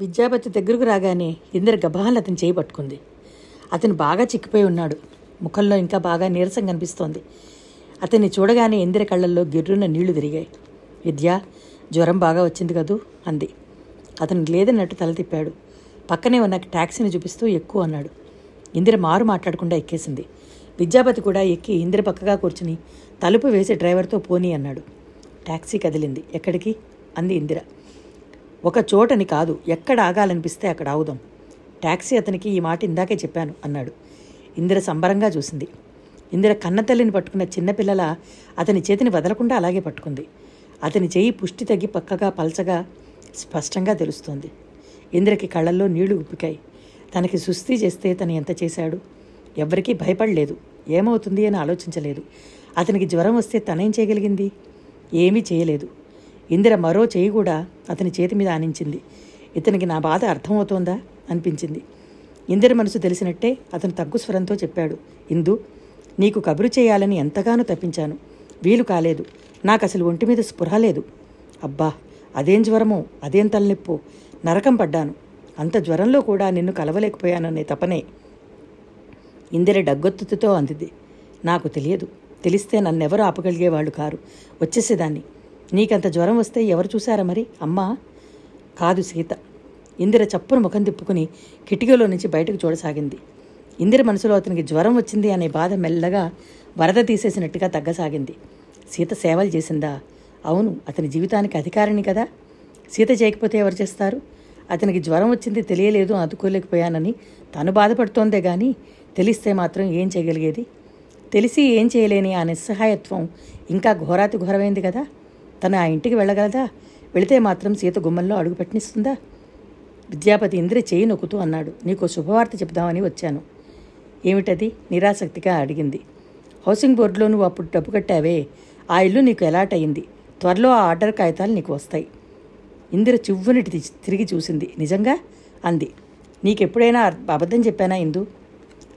విద్యాపతి దగ్గరకు రాగానే ఇందిర గబాలను అతని చేయి పట్టుకుంది. అతను బాగా చిక్కిపోయి ఉన్నాడు. ముఖంలో ఇంకా బాగా నీరసం కనిపిస్తోంది. అతన్ని చూడగానే ఇందిర కళ్ళల్లో గిర్రున నీళ్ళు తిరిగాయి. విద్య జ్వరం బాగా వచ్చింది కదూ? అంది. అతను లేదన్నట్టు తల తిప్పాడు. పక్కనే ఉన్న ట్యాక్సీని చూపిస్తూ ఎక్కువ అన్నాడు. ఇందిర మారు మాట్లాడకుండా ఎక్కేసింది. విద్యాపతి కూడా ఎక్కి ఇందిర పక్కగా కూర్చుని తలుపు వేసి డ్రైవర్తో పోనీ అన్నాడు. ట్యాక్సీ కదిలింది. ఎక్కడికి? అంది ఇందిర. ఒక చోటని కాదు ఎక్కడ ఆగాలనిపిస్తే అక్కడ ఆగుదాం. ట్యాక్సీ అతనికి ఈ మాట ఇందాకే చెప్పాను అన్నాడు. ఇందిర సంబరంగా చూసింది. ఇందిర కన్నతల్లిని పట్టుకున్న చిన్నపిల్లల అతని చేతిని వదలకుండా అలాగే పట్టుకుంది. అతని చేయి పుష్టి తగ్గి పక్కగా పల్చగా స్పష్టంగా తెలుస్తోంది. ఇందిరకి కళ్ళల్లో నీళ్ళు ఉప్పికాయి తనకి సుస్థి చేస్తే తను ఎంత చేశాడు? ఎవ్వరికీ భయపడలేదు. ఏమవుతుంది అని ఆలోచించలేదు. అతనికి జ్వరం వస్తే తనేం చేయగలిగింది? ఏమీ చేయలేదు. ఇందిర మరో చేయి కూడా అతని చేతి మీద ఆనించింది. ఇతనికి నా బాధ అర్థమవుతోందా? అనిపించింది. ఇందిర మనసు తెలిసినట్టే అతను తగ్గు స్వరంతో చెప్పాడు. ఇందు నీకు కబురు చేయాలని ఎంతగానో తప్పించాను. వీలు కాలేదు. నాకు అసలు ఒంటి మీద స్పృహ లేదు. అబ్బా అదేం జ్వరమో అదేం తలనొప్పో? నరకం పడ్డాను. అంత జ్వరంలో కూడా నిన్ను కలవలేకపోయాననే తపనే. ఇందిర డగ్గొత్తుతో అందింది. నాకు తెలియదు. తెలిస్తే నన్నెవరు ఆపగలిగేవాళ్ళు కారు. వచ్చేసేదాన్ని. నీకంత జ్వరం వస్తే ఎవరు చూశారా మరి? అమ్మా కాదు సీత. ఇందిర చప్పున ముఖం తిప్పుకుని కిటికీలో నుంచి బయటకు చూడసాగింది. ఇందిర మనసులో అతనికి జ్వరం వచ్చింది అనే బాధ మెల్లగా వరద తీసేసినట్టుగా తగ్గసాగింది. సీత సేవలు చేసిందా? అవును అతని జీవితానికి అధికారిని కదా. సీత చేయకపోతే ఎవరు చేస్తారు? అతనికి జ్వరం వచ్చింది తెలియలేదు అందుకోలేకపోయానని తను బాధపడుతోందే గాని తెలిస్తే మాత్రం ఏం చేయగలిగేది? తెలిసి ఏం చేయలేని ఆ నిస్సహాయత్వం ఇంకా ఘోరాతి ఘోరమైంది కదా. తను ఆ ఇంటికి వెళ్ళగలదా? వెళితే మాత్రం సీత గుమ్మంలో అడుగు పెట్టనిస్తుందా? విద్యాపతి ఇంద్ర చేయి నొక్కుతూ అన్నాడు. నీకు శుభవార్త చెప్దామని వచ్చాను. ఏమిటది? నిరాసక్తిగా అడిగింది. హౌసింగ్ బోర్డులో నువ్వు అప్పుడు డబ్బు కట్టావే. ఆ ఇల్లు నీకు ఎలాట్ అయింది త్వరలో ఆ ఆర్డర్ కాగితాలు నీకు వస్తాయి. ఇందిర చివ్వునిటి తిరిగి చూసింది. నిజంగా? అంది. నీకెప్పుడైనా అబద్ధం చెప్పానా ఇందు?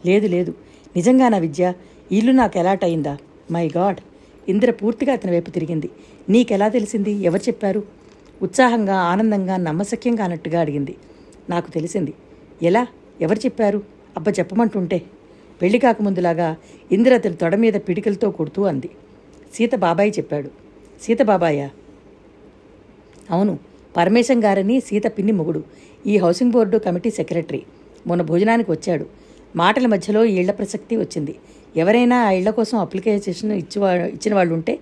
లేదు లేదు. నిజంగా నా విద్య ఇల్లు నాకు ఎలాట్ అయిందా మై గాడ్! ఇందిర పూర్తిగా అతని వైపు తిరిగింది. నీకెలా తెలిసింది? ఎవరు చెప్పారు? ఉత్సాహంగా ఆనందంగా నమ్మశక్యంగా అన్నట్టుగా అడిగింది. నాకు తెలిసింది. ఎలా? ఎవరు చెప్పారు? అబ్బ చెప్పమంటుంటే. పెళ్ళి కాకముందులాగా ఇందిర అతని తొడ మీద పిడికలతో కొడుతూ అంది. సీత బాబాయి చెప్పాడు. సీత బాబాయా? అవును. పరమేశం గారని సీత పిన్ని మొగుడు. ఈ హౌసింగ్ బోర్డు కమిటీ సెక్రటరీ. మొన్న భోజనానికి వచ్చాడు. మాటల మధ్యలో ఈ ఇళ్ళ ప్రసక్తి వచ్చింది. ఎవరైనా ఆ ఇళ్ళ కోసం అప్లికేషన్ ఇచ్చివా ఇచ్చిన వాళ్ళు ఉంటే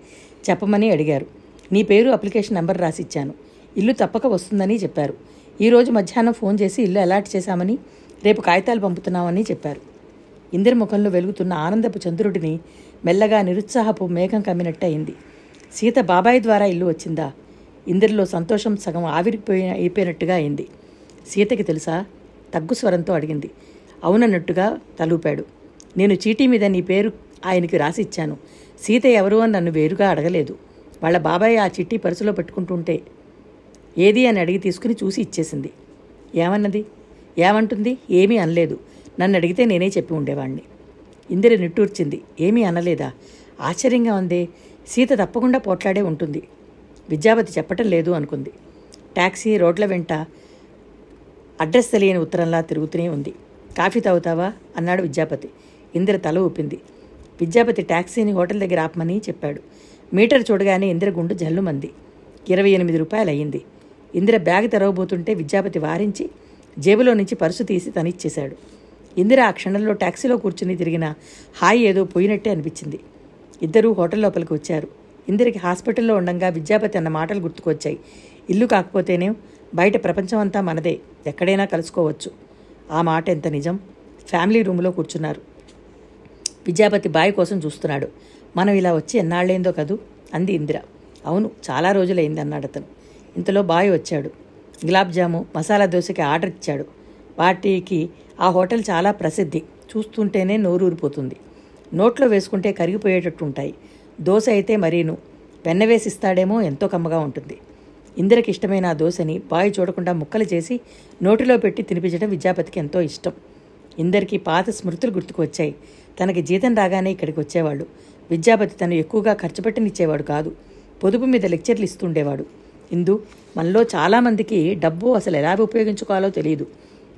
చెప్పమని అడిగారు. నీ పేరు అప్లికేషన్ నెంబర్ రాసి ఇచ్చాను ఇల్లు తప్పక వస్తుందని చెప్పారు. ఈరోజు మధ్యాహ్నం ఫోన్ చేసి ఇల్లు అలాట్ చేశామని రేపు కాగితాలు పంపుతున్నామని చెప్పారు. ఇందిర ముఖంలో వెలుగుతున్న ఆనందపు చంద్రుడిని మెల్లగా నిరుత్సాహపు మేఘం కమ్మినట్టు అయింది సీత బాబాయ్ ద్వారా ఇల్లు వచ్చిందా? ఇందిరలో సంతోషం సగం ఆవిరిపోయి అయిపోయినట్టుగా అయింది. సీతకి తెలుసా? తగ్గు స్వరంతో అడిగింది. అవునన్నట్టుగా తలూపాడు. నేను చీటీ మీద నీ పేరు ఆయనకి రాసి ఇచ్చాను. సీత ఎవరు అని నన్ను వేరుగా అడగలేదు. వాళ్ళ బాబాయ్ ఆ చిట్టి పరుసులో పెట్టుకుంటుంటే ఏది అని అడిగి తీసుకుని చూసి ఇచ్చేసింది. ఏమన్నది? ఏమంటుంది? ఏమీ అనలేదు. నన్ను అడిగితే నేనే చెప్పి ఉండేవాణ్ణి. ఇందిర నిట్టూర్చింది. ఏమీ అనలేదా? ఆశ్చర్యంగా ఉందే సీత తప్పకుండా పోట్లాడే ఉంటుంది. విద్యాపతి చెప్పటం లేదు అనుకుంది. ట్యాక్సీ రోడ్ల వెంట అడ్రస్ తెలియని ఉత్తరంలా తిరుగుతూనే ఉంది. కాఫీ తాగుతావా? అన్నాడు విద్యాపతి. ఇందిర తల ఊపింది. విద్యాపతి ట్యాక్సీని హోటల్ దగ్గర ఆపమని చెప్పాడు. మీటర్ చూడగానే ఇందిర గుండు జల్లుమంది. ఇరవై ఎనిమిది రూపాయలు అయ్యింది ఇందిర బ్యాగ్ తెరవబోతుంటే విద్యాపతి వారించి జేబులో నుంచి పర్సు తీసి తనిచ్చేశాడు. ఇందిర ఆ క్షణంలో టాక్సీలో కూర్చుని తిరిగిన హాయి ఏదో పోయినట్టే అనిపించింది. ఇద్దరూ హోటల్ లోపలికి వచ్చారు. ఇందిరికి హాస్పిటల్లో ఉండగా విద్యాపతి అన్న మాటలు గుర్తుకొచ్చాయి. ఇల్లు కాకపోతేనే బయట ప్రపంచం అంతా మనదే. ఎక్కడైనా కలుసుకోవచ్చు. ఆ మాట ఎంత నిజం? ఫ్యామిలీ రూమ్లో కూర్చున్నారు. విద్యాపతి బాయ్ కోసం చూస్తున్నాడు. మనం ఇలా వచ్చి ఎన్నాళ్ళైందో కదూ? అంది ఇందిర. అవును చాలా రోజులైంది అన్నాడు అతను. ఇంతలో బాయ్ వచ్చాడు. గులాబ్ జాము మసాలా దోశకి ఆర్డర్ ఇచ్చాడు. వాటికి ఆ హోటల్ చాలా ప్రసిద్ధి. చూస్తుంటేనే నోరూరిపోతుంది. నోట్లో వేసుకుంటే కరిగిపోయేటట్టు ఉంటాయి దోశ అయితే మరీను. వెన్న వేసి ఇస్తాడేమో ఎంతో కమ్మగా ఉంటుంది. ఇందిరకి ఇష్టమైన ఆ దోశని బాయి చూడకుండా ముక్కలు చేసి నోటిలో పెట్టి తినిపించడం విద్యాపతికి ఎంతో ఇష్టం. ఇందరికీ పాత స్మృతులు గుర్తుకు వచ్చాయి. తనకి జీతం రాగానే ఇక్కడికి వచ్చేవాళ్ళు విద్యాపతి తను ఎక్కువగా ఖర్చు పెట్టనిచ్చేవాడు కాదు. పొదుపు మీద లెక్చర్లు ఇస్తుండేవాడు. ఇందు మనలో చాలామందికి డబ్బు అసలు ఎలా ఉపయోగించుకోవాలో తెలియదు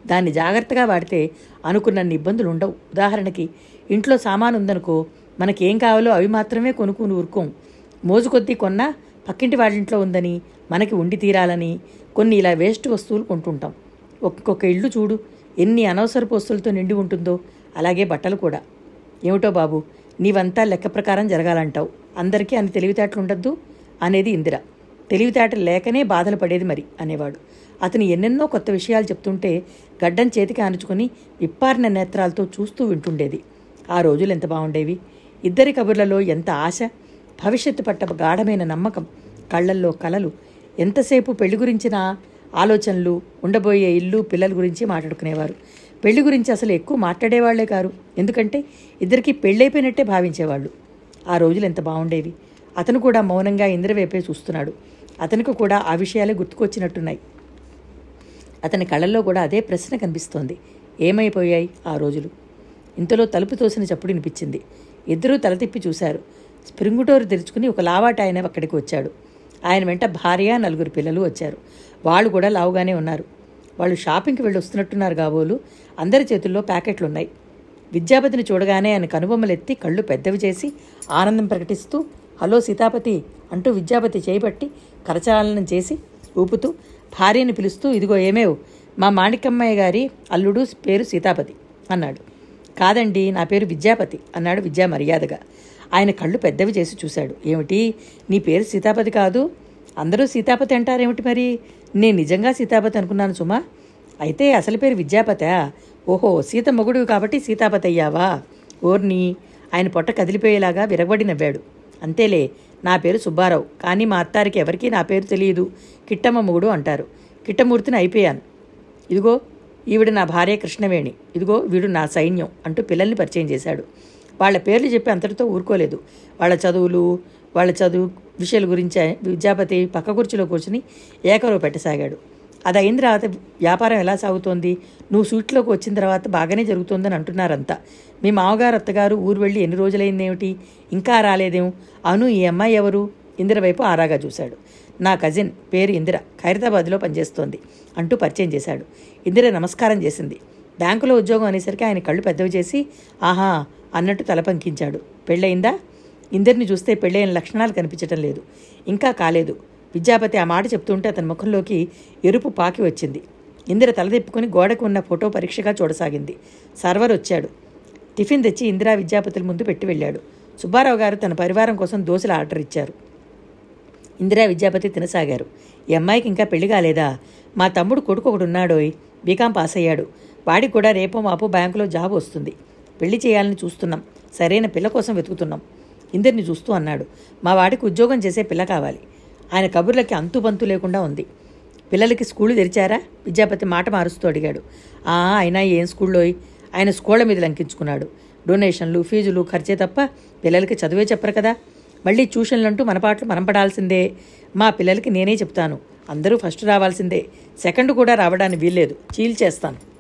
దాన్ని జాగ్రత్తగా వాడితే అనుకున్నన్ని ఇబ్బందులు ఉండవు. ఉదాహరణకి ఇంట్లో సామాను ఉందనుకో మనకేం కావాలో అవి మాత్రమే కొనుక్కుని ఊరుకోం. మోజు కొద్దీ కొన్నా పక్కింటి వాళ్ళింట్లో ఉందని మనకి ఉండి తీరాలని కొన్ని ఇలా వేస్ట్ వస్తువులు కొంటుంటాం. ఒక్కొక్క ఇల్లు చూడు ఎన్ని అనవసరపు వస్తువులతో నిండి ఉంటుందో అలాగే బట్టలు కూడా. ఏమిటో బాబు నీవంతా లెక్క ప్రకారం జరగాలంటావు. అందరికీ అని తెలివితేటలు ఉండద్దు అనేది ఇందిర. తెలివితేటలు లేకనే బాధలు పడేది మరి అనేవాడు. అతను ఎన్నెన్నో కొత్త విషయాలు చెప్తుంటే గడ్డం చేతికి ఆనుచుకుని విప్పారిన నేత్రాలతో చూస్తూ వింటుండేది. ఆ రోజులు ఎంత బాగుండేవి. ఇద్దరి కబుర్లలో ఎంత ఆశ భవిష్యత్తు పట్ట గాఢమైన నమ్మకం కళ్ళల్లో కలలు ఎంతసేపు పెళ్ళి గురించిన ఆలోచనలు ఉండబోయే ఇల్లు పిల్లల గురించి మాట్లాడుకునేవారు. పెళ్ళి గురించి అసలు ఎక్కువ మాట్లాడేవాళ్ళే కారు. ఎందుకంటే ఇద్దరికి పెళ్ళైపోయినట్టే భావించేవాళ్ళు. ఆ రోజులు ఎంత బాగుండేవి. అతను కూడా మౌనంగా ఇంద్రవేపే చూస్తున్నాడు. అతనికి కూడా ఆ విషయాలే గుర్తుకొచ్చినట్టున్నాయి. అతని కళ్ళల్లో కూడా అదే ప్రశ్న కనిపిస్తోంది. ఏమైపోయాయి ఆ రోజులు? ఇంతలో తలుపు తోసిన చప్పుడు వినిపించింది. ఇద్దరూ తల తిప్పి చూశారు. స్ప్రింగ్ డోర్ తెరుచుకుని ఒక లావాట ఆయన అక్కడికి వచ్చాడు. ఆయన వెంట భార్య నలుగురు పిల్లలు వచ్చారు. వాళ్ళు కూడా లావుగానే ఉన్నారు. వాళ్ళు షాపింగ్కి వెళ్ళి వస్తున్నట్టున్నారు కాబోలు. అందరి చేతుల్లో ప్యాకెట్లు ఉన్నాయి విద్యాపతిని చూడగానే ఆయన కనుబొమ్మలెత్తి కళ్ళు పెద్దవి చేసి ఆనందం ప్రకటిస్తూ హలో సీతాపతి అంటూ విద్యాపతి చేపట్టి కరచాలనం చేసి ఊపుతూ భార్యని పిలుస్తూ ఇదిగో ఏమేవ్? మా మాణికమ్మయ్య గారి అల్లుడు పేరు సీతాపతి అన్నాడు. కాదండి నా పేరు విద్యాపతి అన్నాడు విద్యా మర్యాదగా. ఆయన కళ్ళు పెద్దవి చేసి చూశాడు. ఏమిటి? నీ పేరు సీతాపతి కాదు? అందరూ సీతాపతి అంటారేమిటి మరి? నేను నిజంగా సీతాపతి అనుకున్నాను సుమా. అయితే అసలు పేరు విద్యాపత? ఓహో సీత మొగుడు కాబట్టి సీతాపతి అయ్యావా? ఓర్ని ఆయన పొట్ట కదిలిపోయేలాగా విరగబడి నవ్వాడు. అంతేలే నా పేరు సుబ్బారావు. కానీ మా అత్తారికి ఎవరికీ నా పేరు తెలియదు. కిట్టమ్మ మొగుడు అంటారు. కిట్టమూర్తిని అయిపోయాను. ఇదిగో ఈవిడ నా భార్య కృష్ణవేణి. ఇదిగో వీడు నా సైన్యం అంటూ పిల్లల్ని పరిచయం చేశాడు. వాళ్ళ పేర్లు చెప్పి అంతటితో ఊరుకోలేదు. వాళ్ళ చదువులు వాళ్ళ చదువు విషయాల గురించి విద్యాపతి పక్క కుర్చీలో కూర్చుని ఏకరువు పెట్టసాగాడు. అది అయిన తర్వాత వ్యాపారం ఎలా సాగుతోంది? నువ్వు సూట్లోకి వచ్చిన తర్వాత బాగానే జరుగుతోందని అంటున్నారంతా. మీ మామగారు అత్తగారు ఊరు వెళ్ళి ఎన్ని రోజులైందేమిటి? ఇంకా రాలేదేం? అను ఈ అమ్మాయి ఎవరు? ఇందిర వైపు ఆరాగా చూశాడు. నా కజిన్ పేరు ఇందిర. ఖైరతాబాద్లో పనిచేస్తోంది అంటూ పరిచయం చేశాడు. ఇందిర నమస్కారం చేసింది. బ్యాంకులో ఉద్యోగం అనేసరికి ఆయన కళ్ళు పెద్దవి చేసి ఆహా అన్నట్టు తలపంకించాడు పెళ్ళయిందా? ఇందరిని చూస్తే పెళ్ళైన లక్షణాలు కనిపించటం లేదు. ఇంకా కాలేదు. విద్యాపతి ఆ మాట చెప్తుంటే అతని ముఖంలోకి ఎరుపు పాకి వచ్చింది. ఇందిర తలదిప్పుకొని గోడకు ఉన్న ఫోటో పరీక్షగా చూడసాగింది. సర్వర్ వచ్చాడు. టిఫిన్ తెచ్చి ఇందిరా విద్యాపతుల ముందు పెట్టి వెళ్ళాడు. సుబ్బారావు గారు తన పరివారం కోసం దోశలు ఆర్డర్ ఇచ్చారు. ఇందిరా విద్యాపతి తినసాగారు. ఈ అమ్మాయికి ఇంకా పెళ్ళి కాలేదా? మా తమ్ముడు కొడుకు ఒకడున్నాడోయ్. బీకాం పాస్ అయ్యాడు వాడికి కూడా రేపో మాపు బ్యాంకులో జాబ్ వస్తుంది. పెళ్ళి చేయాలని చూస్తున్నాం. సరైన పిల్ల కోసం వెతుకుతున్నాం. ఇందరిని చూస్తూ అన్నాడు. మా వాడికి ఉద్యోగం చేసే పిల్ల కావాలి. ఆయన కబుర్లకి అంతుబంతు లేకుండా ఉంది. పిల్లలకి స్కూళ్ళు తెరిచారా? విద్యాపతి మాట మారుస్తూ అడిగాడు. ఆ అయినా ఏం స్కూల్లో? ఆయన స్కూళ్ళ మీద లంకించుకున్నాడు. డొనేషన్లు ఫీజులు ఖర్చే తప్ప పిల్లలకి చదువే చెప్పరు కదా. మళ్ళీ ట్యూషన్లంటూ మన పాటలు మనం పడాల్సిందే. మా పిల్లలకి నేనే చెప్తాను. అందరూ ఫస్ట్ రావాల్సిందే. సెకండ్ కూడా రావడానికి వీల్లేదు. చీల్ చేస్తాను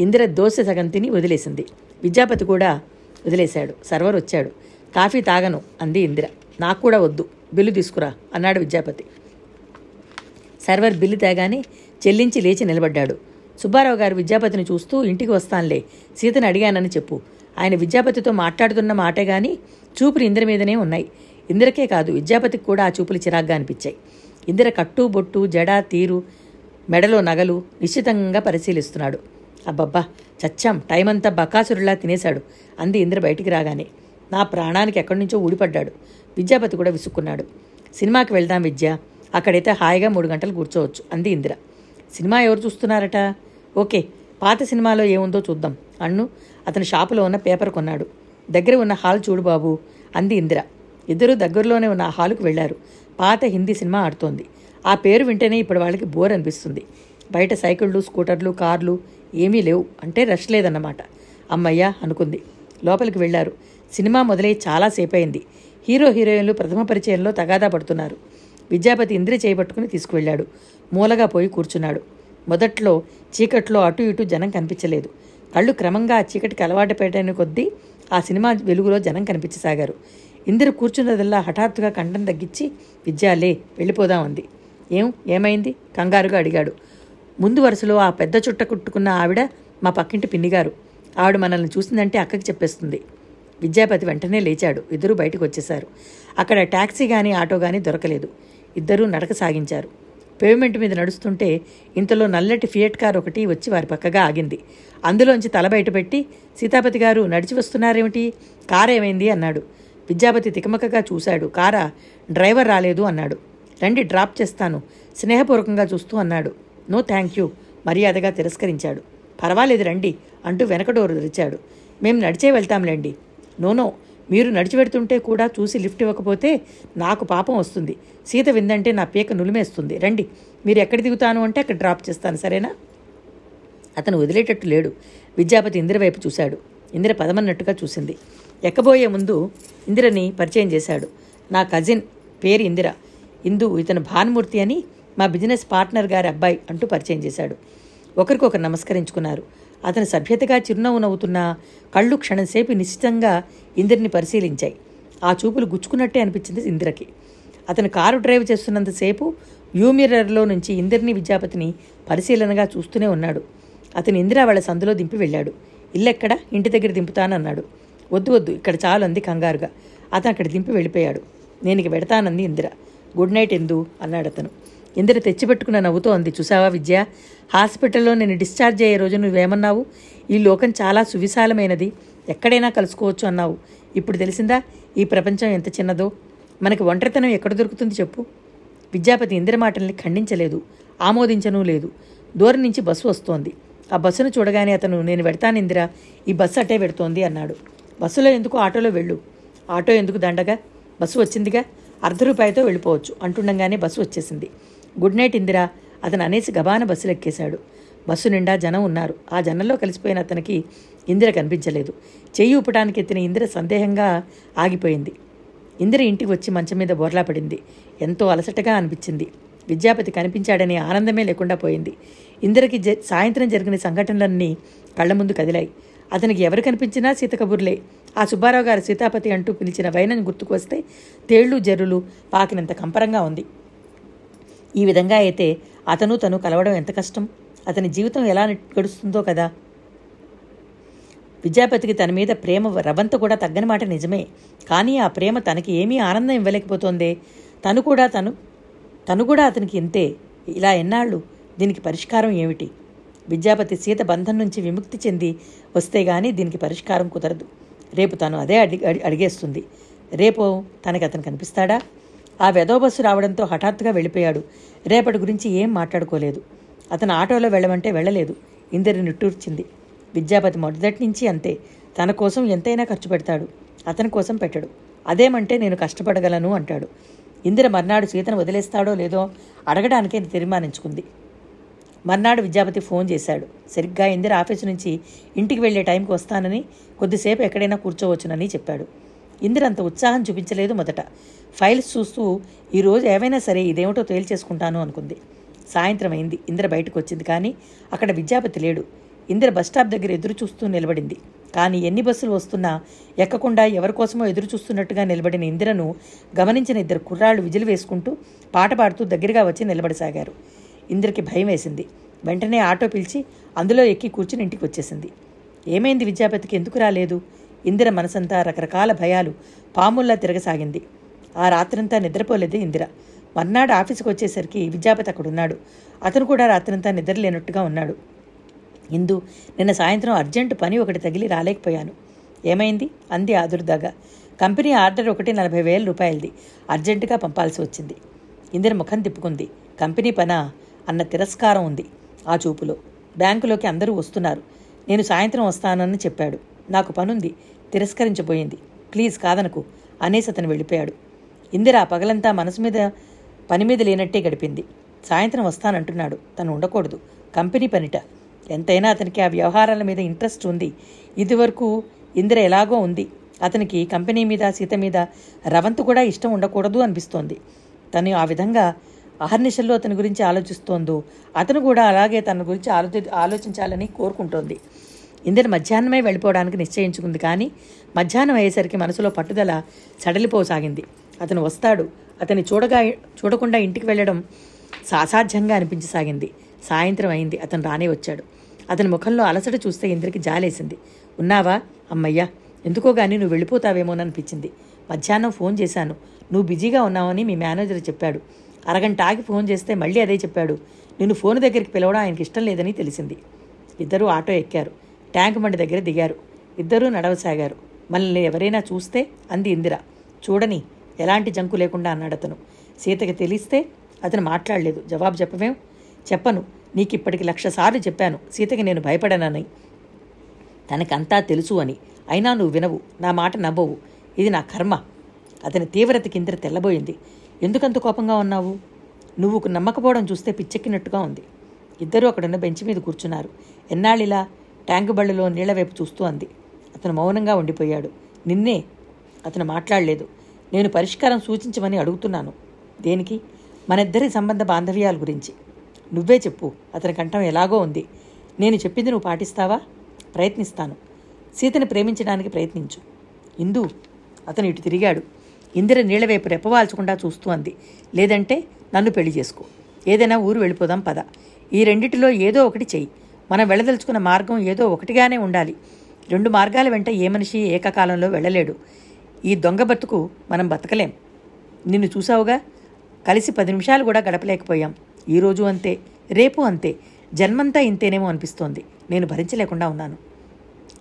ఇందిర దోశ సగం తిని వదిలేసింది. విద్యాపతి కూడా వదిలేశాడు. సర్వర్ వచ్చాడు. కాఫీ తాగను అంది ఇందిర. నాకు కూడా వద్దు. బిల్లు తీసుకురా అన్నాడు విద్యాపతి. సర్వర్ బిల్లు తేగానే చెల్లించి లేచి నిలబడ్డాడు. సుబ్బారావు గారు విద్యాపతిని చూస్తూ ఇంటికి వస్తానులే సీతను అడిగానని చెప్పు. ఆయన విద్యాపతితో మాట్లాడుతున్న మాటే గాని చూపులు ఇందిర మీదనే ఉన్నాయి. ఇందిరకే కాదు విద్యాపతికి కూడా ఆ చూపులు చిరాగ్గా అనిపించాయి. ఇందిర కట్టు బొట్టు జడ తీరు మెడలో నగలు నిశ్చితంగా పరిశీలిస్తున్నాడు. అబ్బబ్బా చచ్చాం. టైం అంతా బకాసురులా తినేశాడు. అంది ఇంద్ర బయటికి రాగానే. నా ప్రాణానికి ఎక్కడి నుంచో ఊడిపడ్డాడు. విద్యాపతి కూడా విసుక్కున్నాడు. సినిమాకి వెళ్దాం విద్య. అక్కడైతే హాయిగా మూడు గంటలు కూర్చోవచ్చు అంది ఇందిర. సినిమా ఎవరు చూస్తున్నారట? ఓకే పాత సినిమాలో ఏముందో చూద్దాం. అన్ను అతని షాపులో ఉన్న పేపర్ కొన్నాడు. దగ్గర ఉన్న హాల్ చూడు బాబు అంది ఇందిర. ఇద్దరూ దగ్గరలోనే ఉన్న ఆ హాలుకు వెళ్ళారు. పాత హిందీ సినిమా ఆడుతోంది. ఆ పేరు వింటేనే ఇప్పుడు వాళ్ళకి బోర్ అనిపిస్తుంది. బయట సైకిళ్ళు స్కూటర్లు కార్లు ఏమీ లేవు. అంటే రష్ లేదన్నమాట. అమ్మయ్య అనుకుంది. లోపలికి వెళ్ళారు సినిమా మొదలై చాలాసేపు అయింది హీరో హీరోయిన్లు ప్రథమ పరిచయంలో తగాదా పడుతున్నారు. విద్యాపతి ఇంద్రి చేయబట్టుకుని తీసుకువెళ్ళాడు. మూలగా పోయి కూర్చున్నాడు. మొదట్లో చీకట్లో అటు ఇటు జనం కనిపించలేదు. కళ్ళు క్రమంగా ఆ చీకటికి అలవాటు పెట్టని కొద్దీ ఆ సినిమా వెలుగులో జనం కనిపించసాగారు. ఇందిర కూర్చున్నదల్లా హఠాత్తుగా కంఠం తగ్గించి విద్యాలే వెళ్ళిపోదామంది ఏం? ఏమైంది? కంగారుగా అడిగాడు. ముందు వరుసలో ఆ పెద్ద చుట్ట కుట్టుకున్న ఆవిడ మా పక్కింటి పిన్నిగారు. ఆవిడ మనల్ని చూసిందంటే అక్కకి చెప్పేస్తుంది. విద్యాపతి వెంటనే లేచాడు. ఇద్దరూ బయటకు వచ్చేశారు. అక్కడ ట్యాక్సీ కానీ ఆటో కానీ దొరకలేదు. ఇద్దరూ నడక సాగించారు. పేమెంట్ మీద నడుస్తుంటే ఇంతలో నల్లటి ఫియట్ కార్ ఒకటి వచ్చి వారి పక్కగా ఆగింది. అందులోంచి తల బయటపెట్టి సీతాపతి గారు నడిచి వస్తున్నారేమిటి? కార్ ఏమైంది? అన్నాడు. విద్యాపతి తికమకగా చూశాడు. కారా డ్రైవర్ రాలేదు అన్నాడు. రండి డ్రాప్ చేస్తాను. స్నేహపూర్వకంగా చూస్తూ అన్నాడు. నో థ్యాంక్ యూ మర్యాదగా తిరస్కరించాడు. పర్వాలేదు రండి అంటూ వెనక డోరు తెరిచాడు. మేము నడిచే వెళ్తాంలేండి. నోనో మీరు నడిచి పెడుతుంటే కూడా చూసి లిఫ్ట్ ఇవ్వకపోతే నాకు పాపం వస్తుంది. సీత విందంటే నా పీక నులిమేస్తుంది. రండి మీరు ఎక్కడ దిగుతాను అంటే అక్కడ డ్రాప్ చేస్తాను సరేనా? అతను వదిలేటట్టు లేడు. విద్యాపతి ఇందిర వైపు చూశాడు. ఇందిర పదమన్నట్టుగా చూసింది. ఎక్కబోయే ముందు ఇందిరని పరిచయం చేశాడు. నా కజిన్ పేరు ఇందిర. ఇందు ఇతను భానుమూర్తి అని మా బిజినెస్ పార్ట్నర్ గారి అబ్బాయి అంటూ పరిచయం చేశాడు. ఒకరికొకరు నమస్కరించుకున్నారు. అతని సభ్యతగా చిరునవ్వు నవ్వుతున్న కళ్ళు క్షణంసేపు నిశ్చితంగా ఇందిరిని పరిశీలించాయి. ఆ చూపులు గుచ్చుకున్నట్టే అనిపించింది ఇందిరకి. అతను కారు డ్రైవ్ చేస్తున్నంతసేపు వ్యూమిరర్లో నుంచి ఇందిరిని విద్యాపతిని పరిశీలనగా చూస్తూనే ఉన్నాడు. అతను ఇందిరా వాళ్ళ సందులో దింపి వెళ్ళాడు. ఇల్లెక్కడ? ఇంటి దగ్గర దింపుతానన్నాడు వద్దు వద్దు ఇక్కడ చాలు అంది కంగారుగా. అతను అక్కడ దింపి వెళ్ళిపోయాడు. నేను ఇక పెడతానంది ఇందిర. గుడ్ నైట్ ఎందు అన్నాడు అతను. ఇందిర తెచ్చిపెట్టుకున్న నవ్వుతో అంది. చూసావా విద్య? హాస్పిటల్లో నేను డిశ్చార్జ్ అయ్యే రోజు నువ్వేమన్నావు? ఈ లోకం చాలా సువిశాలమైనది. ఎక్కడైనా కలుసుకోవచ్చు అన్నావు. ఇప్పుడు తెలిసిందా? ఈ ప్రపంచం ఎంత చిన్నదో? మనకి ఒంటరితనం ఎక్కడ దొరుకుతుంది చెప్పు. విద్యాపతి ఇందిర మాటల్ని ఖండించలేదు. ఆమోదించనూ లేదు. దూరం నుంచి బస్సు వస్తోంది. ఆ బస్సును చూడగానే అతను నేను పెడతాను ఇందిరా. ఈ బస్సు అట్టే పెడుతోంది అన్నాడు. బస్సులో ఎందుకు? ఆటోలో వెళ్ళు. ఆటో ఎందుకు దండగా? బస్సు వచ్చిందిగా? అర్ధ రూపాయితో వెళ్ళిపోవచ్చు అంటుండగానే బస్సు వచ్చేసింది. గుడ్ నైట్ ఇందిరా అతను అనేసి గబాన బస్సులు ఎక్కేశాడు. బస్సు నిండా జనం ఉన్నారు. ఆ జనంలో కలిసిపోయిన అతనికి ఇందిర కనిపించలేదు. చెయ్యి ఊపటానికి ఎత్తిన ఇందిర సందేహంగా ఆగిపోయింది. ఇందిర ఇంటికి వచ్చి మంచం మీద బోర్లా పడింది. ఎంతో అలసటగా అనిపించింది. విద్యాపతి కనిపించాడనే ఆనందమే లేకుండా పోయింది. ఇందిరకి జ సాయంత్రం జరిగిన సంఘటనలన్నీ కళ్ళ ముందు కదిలాయి. అతనికి ఎవరు కనిపించినా సీత కబుర్లే. ఆ సుబ్బారావు గారు సీతాపతి అంటూ పిలిచిన వైనం గుర్తుకు వస్తే తేళ్ళు జర్రులు పాకినంత కంపరంగా ఉంది. ఈ విధంగా అయితే అతను తను కలవడం ఎంత కష్టం? అతని జీవితం ఎలా గడుస్తుందో కదా? విద్యాపతికి తన మీద ప్రేమ రవంత కూడా తగ్గని మాట నిజమే. కానీ ఆ ప్రేమ తనకి ఏమీ ఆనందం ఇవ్వలేకపోతోందే. తను కూడా తను తను కూడా అతనికి ఇంతే. ఇలా ఎన్నాళ్ళు? దీనికి పరిష్కారం ఏమిటి? విద్యాపతి సీత బంధం నుంచి విముక్తి చెంది వస్తే గానీ దీనికి పరిష్కారం కుదరదు. రేపు తను అదే అడి అడిగేస్తుంది. రేపు తనకి అతను కనిపిస్తాడా? ఆ వెదో బస్సు రావడంతో హఠాత్తుగా వెళ్ళిపోయాడు. రేపటి గురించి ఏం మాట్లాడుకోలేదు. అతను ఆటోలో వెళ్ళమంటే వెళ్ళలేదు. ఇందరి నిట్టూర్చింది. విద్యాపతి మొదటి నుంచి అంతే. తన కోసం ఎంతైనా ఖర్చు పెడతాడు. అతని కోసం పెట్టడు. అదేమంటే నేను కష్టపడగలను అంటాడు. ఇందిర మర్నాడు సీతను వదిలేస్తాడో లేదో అడగడానికే తీర్మానించుకుంది. మర్నాడు విద్యాపతి ఫోన్ చేశాడు. సరిగ్గా ఇందిర ఆఫీసు నుంచి ఇంటికి వెళ్ళే టైంకి వస్తానని కొద్దిసేపు ఎక్కడైనా కూర్చోవచ్చునని చెప్పాడు. ఇందిరంత ఉత్సాహం చూపించలేదు మొదట. ఫైల్స్ చూస్తూ ఈరోజు ఏవైనా సరే ఇదేమిటో తేల్చేసుకుంటాను అనుకుంది. సాయంత్రం అయింది. ఇందిర బయటకు వచ్చింది కానీ అక్కడ విద్యాపతి లేడు. ఇందిర బస్టాప్ దగ్గర ఎదురు చూస్తూ నిలబడింది. కానీ ఎన్ని బస్సులు వస్తున్నా ఎక్కకుండా ఎవరికోసమో ఎదురు చూస్తున్నట్టుగా నిలబడిన ఇందిరను గమనించిన ఇద్దరు కుర్రాళ్ళు విజిలు వేసుకుంటూ పాట పాడుతూ దగ్గరగా వచ్చి నిలబడసాగారు. ఇందిరకి భయం వేసింది. వెంటనే ఆటో పిలిచి అందులో ఎక్కి కూర్చుని ఇంటికి వచ్చేసింది. ఏమైంది విద్యాపతికి? ఎందుకు రాలేదు? ఇందిర మనసంతా రకరకాల భయాలు పాముల్లా తిరగసాగింది. ఆ రాత్రంతా నిద్రపోలేదు ఇందిర. మర్నాడు ఆఫీసుకు వచ్చేసరికి విద్యాపతి అక్కడున్నాడు. అతను కూడా రాత్రంతా నిద్రలేనట్టుగా ఉన్నాడు. ఇందు నిన్న సాయంత్రం అర్జెంటు పని ఒకటి తగిలి రాలేకపోయాను. ఏమైంది? అంది ఆదుర్దాగా. కంపెనీ ఆర్డర్ ఒకటి నలభై వేల రూపాయలది. అర్జెంటుగా పంపాల్సి వచ్చింది. ఇందిర ముఖం తిప్పుకుంది. కంపెనీ పనా? అన్న తిరస్కారం ఉంది ఆ చూపులో. బ్యాంకులోకి అందరూ వస్తున్నారు. నేను సాయంత్రం వస్తానని చెప్పాడు. నాకు పనుంది. తిరస్కరించబోయింది. ప్లీజ్ కాదనకు అనేసి అతను వెళ్ళిపోయాడు. ఇందిర పగలంతా మనసు మీద పని మీద లేనట్టే గడిపింది. సాయంత్రం వస్తానంటున్నాడు. తను ఉండకూడదు. కంపెనీ పనిట. ఎంతైనా అతనికి ఆ వ్యవహారాల మీద ఇంట్రెస్ట్ ఉంది. ఇదివరకు ఇందిర ఎలాగో ఉంది. అతనికి కంపెనీ మీద సీత మీద రవంతు కూడా ఇష్టం ఉండకూడదు అనిపిస్తోంది. తను ఆ విధంగా అహర్నిశల్లో అతని గురించి ఆలోచిస్తోందో అతను కూడా అలాగే తన గురించి ఆలోచి ఆలోచించాలని కోరుకుంటోంది. ఇందిర మధ్యాహ్నమే వెళ్ళిపోవడానికి నిశ్చయించుకుంది కానీ మధ్యాహ్నం అయ్యేసరికి మనసులో పట్టుదల సడలిపోసాగింది. అతను వస్తాడు. అతని చూడగా చూడకుండా ఇంటికి వెళ్ళడం సాసాధ్యంగా అనిపించసాగింది. సాయంత్రం అయింది. అతను రానే వచ్చాడు. అతని ముఖంలో అలసట చూస్తే ఇంద్రకి జాలేసింది. ఉన్నావా? అమ్మయ్యా! ఎందుకో గానీ నువ్వు వెళ్ళిపోతావేమోననిపించింది. మధ్యాహ్నం ఫోన్ చేశాను. నువ్వు బిజీగా ఉన్నావని మీ మేనేజర్ చెప్పాడు. అరగంట ఆగి ఫోన్ చేస్తే మళ్ళీ అదే చెప్పాడు. నిన్ను ఫోన్ దగ్గరికి పిలవడం ఆయనకి ఇష్టం లేదని తెలిసింది. ఇద్దరూ ఆటో ఎక్కారు. ట్యాంక్ బండి దగ్గర దిగారు. ఇద్దరూ నడవసాగారు. మనల్ని ఎవరైనా చూస్తే అంది ఇందిర. చూడని ఎలాంటి జంకు లేకుండా అన్నాడు అతను. సీతకి తెలిస్తే అతను మాట్లాడలేదు. జవాబు చెప్పవేం? చెప్పను. నీకు ఇప్పటికి లక్ష సార్లు చెప్పాను. సీతకి నేను భయపడనని. తనకంతా తెలుసు అని. అయినా నువ్వు వినవు. నా మాట నవ్వవు. ఇది నా కర్మ. అతని తీవ్రత ఇందిర తెల్లబోయింది. ఎందుకంత కోపంగా ఉన్నావు? నువ్వు నమ్మకపోవడం చూస్తే పిచ్చెక్కినట్టుగా ఉంది. ఇద్దరూ అక్కడున్న బెంచ్ మీద కూర్చున్నారు. ఎన్నాళ్ళిలా ట్యాంకు బళ్ళలో నీళ్ళ వైపు చూస్తూ అంది. అతను మౌనంగా ఉండిపోయాడు. నిన్నే అతను మాట్లాడలేదు. నేను పరిష్కారం సూచించమని అడుగుతున్నాను. దేనికి? మనిద్దరి సంబంధ బాంధవ్యాల గురించి. నువ్వే చెప్పు. అతని కంఠం ఎలాగో ఉంది. నేను చెప్పింది నువ్వు పాటిస్తావా? ప్రయత్నిస్తాను. సీతని ప్రేమించడానికి ప్రయత్నించు. ఇందు అతను ఇటు తిరిగాడు. ఇందిర నీళ్ళవైపు రెప్పవాల్చకుండా చూస్తూ అంది. లేదంటే నన్ను పెళ్ళి చేసుకో. ఏదైనా ఊరు వెళ్ళిపోదాం పద. ఈ రెండిటిలో ఏదో ఒకటి చెయ్యి. మనం వెళ్ళదలుచుకున్న మార్గం ఏదో ఒకటిగానే ఉండాలి. రెండు మార్గాల వెంట ఏ మనిషి ఏకకాలంలో వెళ్ళలేడు. ఈ దొంగ బతుకు మనం బతకలేం. నిన్ను చూసావుగా? కలిసి పది నిమిషాలు కూడా గడపలేకపోయాం. ఈరోజు అంతే రేపు అంతే. జన్మంతా ఇంతేనేమో అనిపిస్తోంది. నేను భరించలేకుండా ఉన్నాను.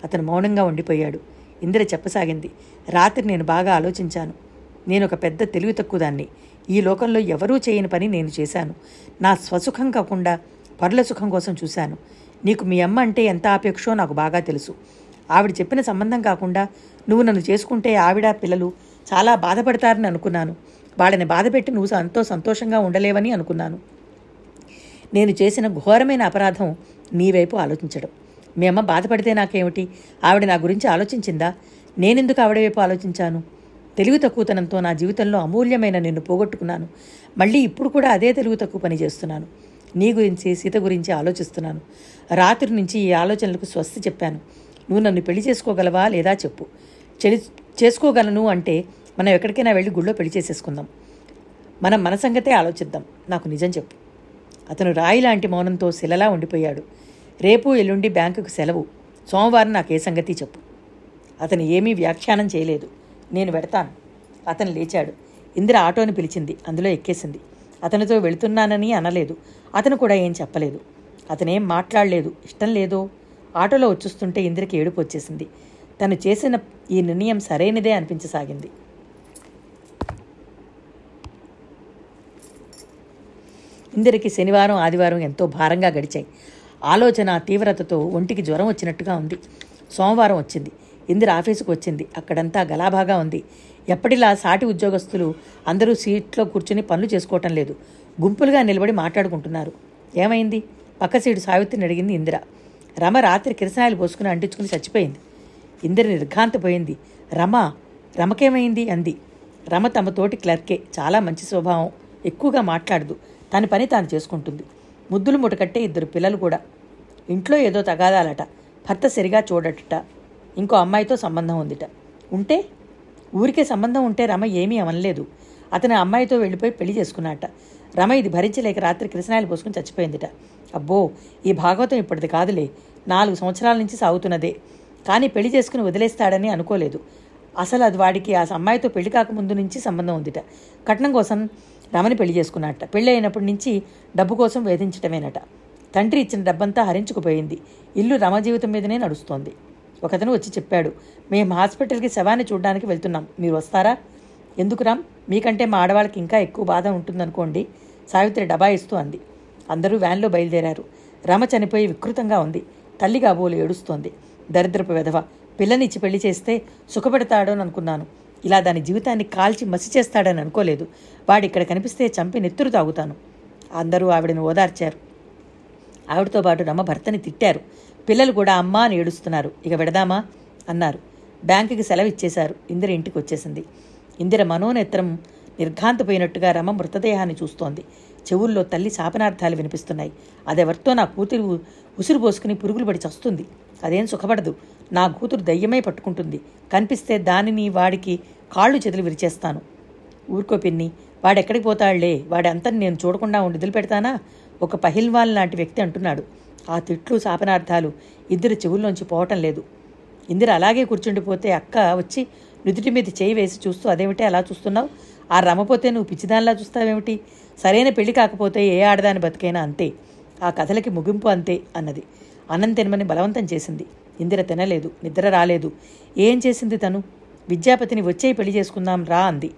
అతను మౌనంగా ఉండిపోయాడు. ఇందిర చెప్పసాగింది. రాత్రి నేను బాగా ఆలోచించాను. నేను ఒక పెద్ద తెలివి తక్కువ దాన్ని ఈ లోకంలో ఎవరూ చేయని పని నేను చేశాను. నా స్వసుఖం కాకుండా పరుల సుఖం కోసం చూశాను. నీకు మీ అమ్మ అంటే ఎంత ఆపేక్షో నాకు బాగా తెలుసు. ఆవిడ చెప్పిన సంబంధం కాకుండా నువ్వు నన్ను చేసుకుంటే ఆవిడ పిల్లలు చాలా బాధపడతారని అనుకున్నాను. వాళ్ళని బాధపెట్టి నువ్వు ఎంతో సంతోషంగా ఉండలేవని అనుకున్నాను. నేను చేసిన ఘోరమైన అపరాధం నీ వైపు ఆలోచించడం. మీ అమ్మ బాధపడితే నాకేమిటి? ఆవిడ నా గురించి ఆలోచించిందా? నేనెందుకు ఆవిడ వైపు ఆలోచించాను? తెలివి తక్కువతనంతో నా జీవితంలో అమూల్యమైన నిన్ను పోగొట్టుకున్నాను. మళ్ళీ ఇప్పుడు కూడా అదే తెలివి తక్కువ పని చేస్తున్నాను. నీ గురించి సీత గురించి ఆలోచిస్తున్నాను. రాత్రి నుంచి ఈ ఆలోచనలకు స్వస్తి చెప్పాను. నువ్వు నన్ను పెళ్ళి చేసుకోగలవా లేదా చెప్పు. చెలి చేసుకోగలను అంటే మనం ఎక్కడికైనా వెళ్ళి గుళ్ళో పెళ్ళి చేసేసుకుందాం. మనం మన సంగతే ఆలోచిద్దాం. నాకు నిజం చెప్పు. అతను రాయి లాంటి మౌనంతో శిలలా ఉండిపోయాడు. రేపు ఎల్లుండి బ్యాంకుకు సెలవు. సోమవారం నాకు ఏ సంగతి చెప్పు. అతను ఏమీ వ్యాఖ్యానం చేయలేదు. నేను వెడతాను. అతను లేచాడు. ఇందిర ఆటోని పిలిచింది. అందులో ఎక్కేసింది. అతనితో వెళుతున్నానని అనలేదు. అతను కూడా ఏం చెప్పలేదు. అతనేం మాట్లాడలేదు. ఇష్టం లేదో ఆటోలో వచ్చేస్తుంటే ఇందిరకి ఏడుపు వచ్చేసింది. తను చేసిన ఈ నిర్ణయం సరైనదే అనిపించసాగింది. ఇందిరకి శనివారం ఆదివారం ఎంతో భారంగా గడిచాయి. ఆలోచన తీవ్రతతో ఒంటికి జ్వరం వచ్చినట్టుగా ఉంది. సోమవారం వచ్చింది. ఇందిర ఆఫీసుకు వచ్చింది. అక్కడంతా గలాభాగా ఉంది. ఎప్పటిలా సాటి ఉద్యోగస్తులు అందరూ సీట్లో కూర్చుని పనులు చేసుకోవటం లేదు. గుంపులుగా నిలబడి మాట్లాడుకుంటున్నారు. ఏమైంది? పక్క సీటు సావిత్రిని అడిగింది ఇందిర. రమ రాత్రి కిరసనాయలు పోసుకుని అంటించుకుని చచ్చిపోయింది. ఇందిర నిర్ఘాంతపోయింది. రమ రమకేమైంది? అంది. రమ తమ తోటి క్లర్కే. చాలా మంచి స్వభావం. ఎక్కువగా మాట్లాడదు. తన పని తాను చేసుకుంటుంది. ముద్దులు ముటకట్టే ఇద్దరు పిల్లలు కూడా. ఇంట్లో ఏదో తగాదాలట. భర్త సరిగా చూడటట. ఇంకో అమ్మాయితో సంబంధం ఉందిట. ఉంటే? ఊరికే సంబంధం ఉంటే రమ ఏమీ అనలేదు అతని అమ్మాయితో వెళ్ళిపోయి పెళ్ళి చేసుకున్నాట. రమ ఇది భరించలేక రాత్రి కృష్ణాయిలు పోసుకుని చచ్చిపోయిందిట. అబ్బో ఈ భాగవతం ఇప్పటిది కాదులే. నాలుగు సంవత్సరాల నుంచి సాగుతున్నదే. కానీ పెళ్ళి చేసుకుని వదిలేస్తాడని అనుకోలేదు. అసలు అది వాడికి ఆ అమ్మాయితో పెళ్ళి కాకముందు నుంచి సంబంధం ఉందిట. కట్నం కోసం రమని పెళ్ళి చేసుకున్నట్ట పెళ్ళి అయినప్పటి నుంచి డబ్బు కోసం వేధించటమేనట. తండ్రి ఇచ్చిన డబ్బంతా హరించుకుపోయింది. ఇల్లు రమ జీవితం మీదనే నడుస్తోంది. ఒకతను వచ్చి చెప్పాడు మేము హాస్పిటల్కి శవాన్ని చూడడానికి వెళ్తున్నాం. మీరు వస్తారా? ఎందుకు రామ్? మీకంటే మా ఆడవాళ్ళకి ఇంకా ఎక్కువ బాధ ఉంటుందనుకోండి. సావిత్రి డబా ఇస్తూ అంది. అందరూ వ్యాన్లో బయలుదేరారు. రమ చనిపోయి వికృతంగా ఉంది. తల్లి కాబోలు ఏడుస్తోంది. దరిద్రపు వెధవ పిల్లనిచ్చి పెళ్ళి చేస్తే సుఖపెడతాడని అనుకున్నాను ఇలా దాని జీవితాన్ని కాల్చి మసి చేస్తాడని అనుకోలేదు. వాడు ఇక్కడ కనిపిస్తే చంపి నెత్తురు తాగుతాను. అందరూ ఆవిడని ఓదార్చారు. ఆవిడతో పాటు రమ భర్తని తిట్టారు. పిల్లలు కూడా అమ్మా అని ఏడుస్తున్నారు. ఇక విడదామా? అన్నారు. బ్యాంకుకి సెలవు ఇచ్చేశారు ఇందిర ఇంటికి వచ్చేసింది ఇందిర మనోనేత్రం నిర్ఘాంతపోయినట్టుగా రమ మృతదేహాన్ని చూస్తోంది. చెవుల్లో తల్లి శాపనార్థాలు వినిపిస్తున్నాయి. అదెవరితో నా కూతురు ఉసురు పోసుకుని పురుగులు పడి చస్తుంది? అదేం సుఖపడదు. నా కూతురు దయ్యమై పట్టుకుంటుంది. కనిపిస్తే దానిని వాడికి కాళ్ళు చేతులు విరిచేస్తాను. ఊరుకో పిన్ని వాడెక్కడికి పోతాడులే వాడంతని నేను చూడకుండా ఉండి వదిలిపెడతానా? ఒక పహిల్వాల్ లాంటి వ్యక్తి అంటున్నాడు. ఆ తిట్లు శాపనార్థాలు ఇద్దరు చెవుల్లోంచి పోవటం లేదు. ఇందిర అలాగే కూర్చుండిపోతే అక్క వచ్చి నుదుటి మీద చేయి వేసి చూస్తూ అదేమిటి అలా చూస్తున్నావు? ఆ రమపోతే నువ్వు పిచ్చిదానిలా చూస్తావేమిటి? సరైన పెళ్ళి కాకపోతే ఏ ఆడదాని బతికైనా అంతే. ఆ కథలకి ముగింపు అంతే అన్నది. అన్నం తినమని బలవంతం చేసింది. ఇందిర తినలేదు నిద్ర రాలేదు. ఏం చేసింది తను? విద్యాపతిని వచ్చే పెళ్ళి చేసుకుందాం రా అంది.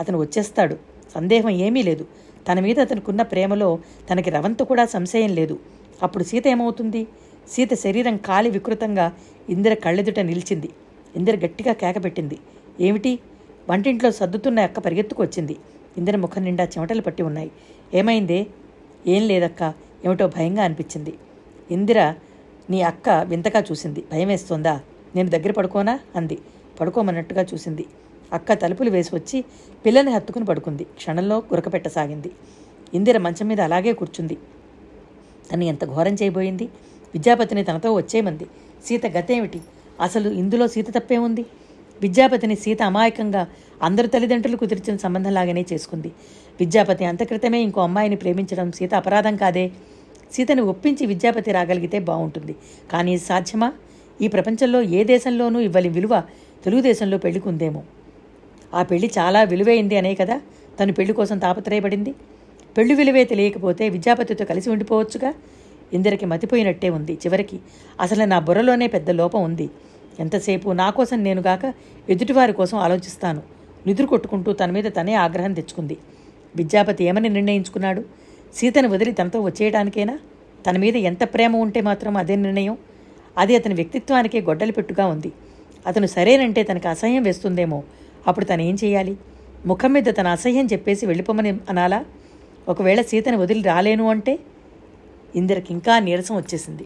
అతను వచ్చేస్తాడు. సందేహం ఏమీ లేదు. తన మీద అతనుకున్న ప్రేమలో తనకి రవంత కూడా సంశయం లేదు. అప్పుడు సీత ఏమవుతుంది? సీత శరీరం కాలి వికృతంగా ఇందిర కళ్ళెదుట నిలిచింది. ఇందిర గట్టిగా కేకపెట్టింది ఏమిటి? వంటింట్లో సర్దుతున్న అక్క పరిగెత్తుకు వచ్చింది. ఇందిర ముఖం నిండా చెమటలు పట్టి ఉన్నాయి. ఏమైందే? ఏం లేదక్క. ఏమిటో భయంగా అనిపించింది. ఇందిర నీ అక్క వింతగా చూసింది. భయం వేస్తోందా? నేను దగ్గర పడుకోనా? అంది. పడుకోమన్నట్టుగా చూసింది. అక్క తలుపులు వేసి వచ్చి పిల్లని హత్తుకుని పడుకుంది. క్షణంలో గురకపెట్టసాగింది. ఇందిర మంచం మీద అలాగే కూర్చుంది. తను ఎంత ఘోరం చేయబోయింది? విద్యాపతిని తనతో వచ్చేమంది సీత గతేమిటి? అసలు ఇందులో సీత తప్పే ఉంది విద్యాపతిని సీత అమాయకంగా అందరు తల్లిదండ్రులు కుదిర్చిన సంబంధంలాగానే చేసుకుంది. విద్యాపతి అంతక్రితమే ఇంకో అమ్మాయిని ప్రేమించడం సీత అపరాధం కాదే. సీతని ఒప్పించి విద్యాపతి రాగలిగితే బాగుంటుంది కానీ ఇది సాధ్యమా? ఈ ప్రపంచంలో ఏ దేశంలోనూ ఇవ్వని విలువ తెలుగుదేశంలో పెళ్ళికుందేమో ఆ పెళ్ళి చాలా విలువైంది అనే కదా? తను పెళ్ళి కోసం తాపత్రయపడింది. పెళ్ళి విలువే తెలియకపోతే విద్యాపతితో కలిసి ఉండిపోవచ్చుగా? ఇందరికి మతిపోయినట్టే ఉంది. చివరికి అసలు నా బుర్రలోనే పెద్ద లోపం ఉంది. ఎంతసేపు నా కోసం నేను గాక ఎదుటివారి కోసం ఆలోచిస్తాను. నిదురు కొట్టుకుంటూ తన మీద తనే ఆగ్రహం తెచ్చుకుంది. విద్యాపతి ఏమని నిర్ణయించుకున్నాడు? సీతను వదిలి తనతో వచ్చేయడానికేనా? తన మీద ఎంత ప్రేమ ఉంటే మాత్రం అదే నిర్ణయం. అది అతని వ్యక్తిత్వానికే గొడ్డలి పెట్టుగా ఉంది. అతను సరేనంటే తనకు అసహ్యం వేస్తుందేమో. అప్పుడు తను ఏం చేయాలి? ముఖం మీద తన అసహ్యం చెప్పేసి వెళ్ళిపోమని అనాలా? ఒకవేళ సీతను వదిలి రాలేను అంటే? ఇందరికి ఇంకా నీరసం వచ్చేసింది.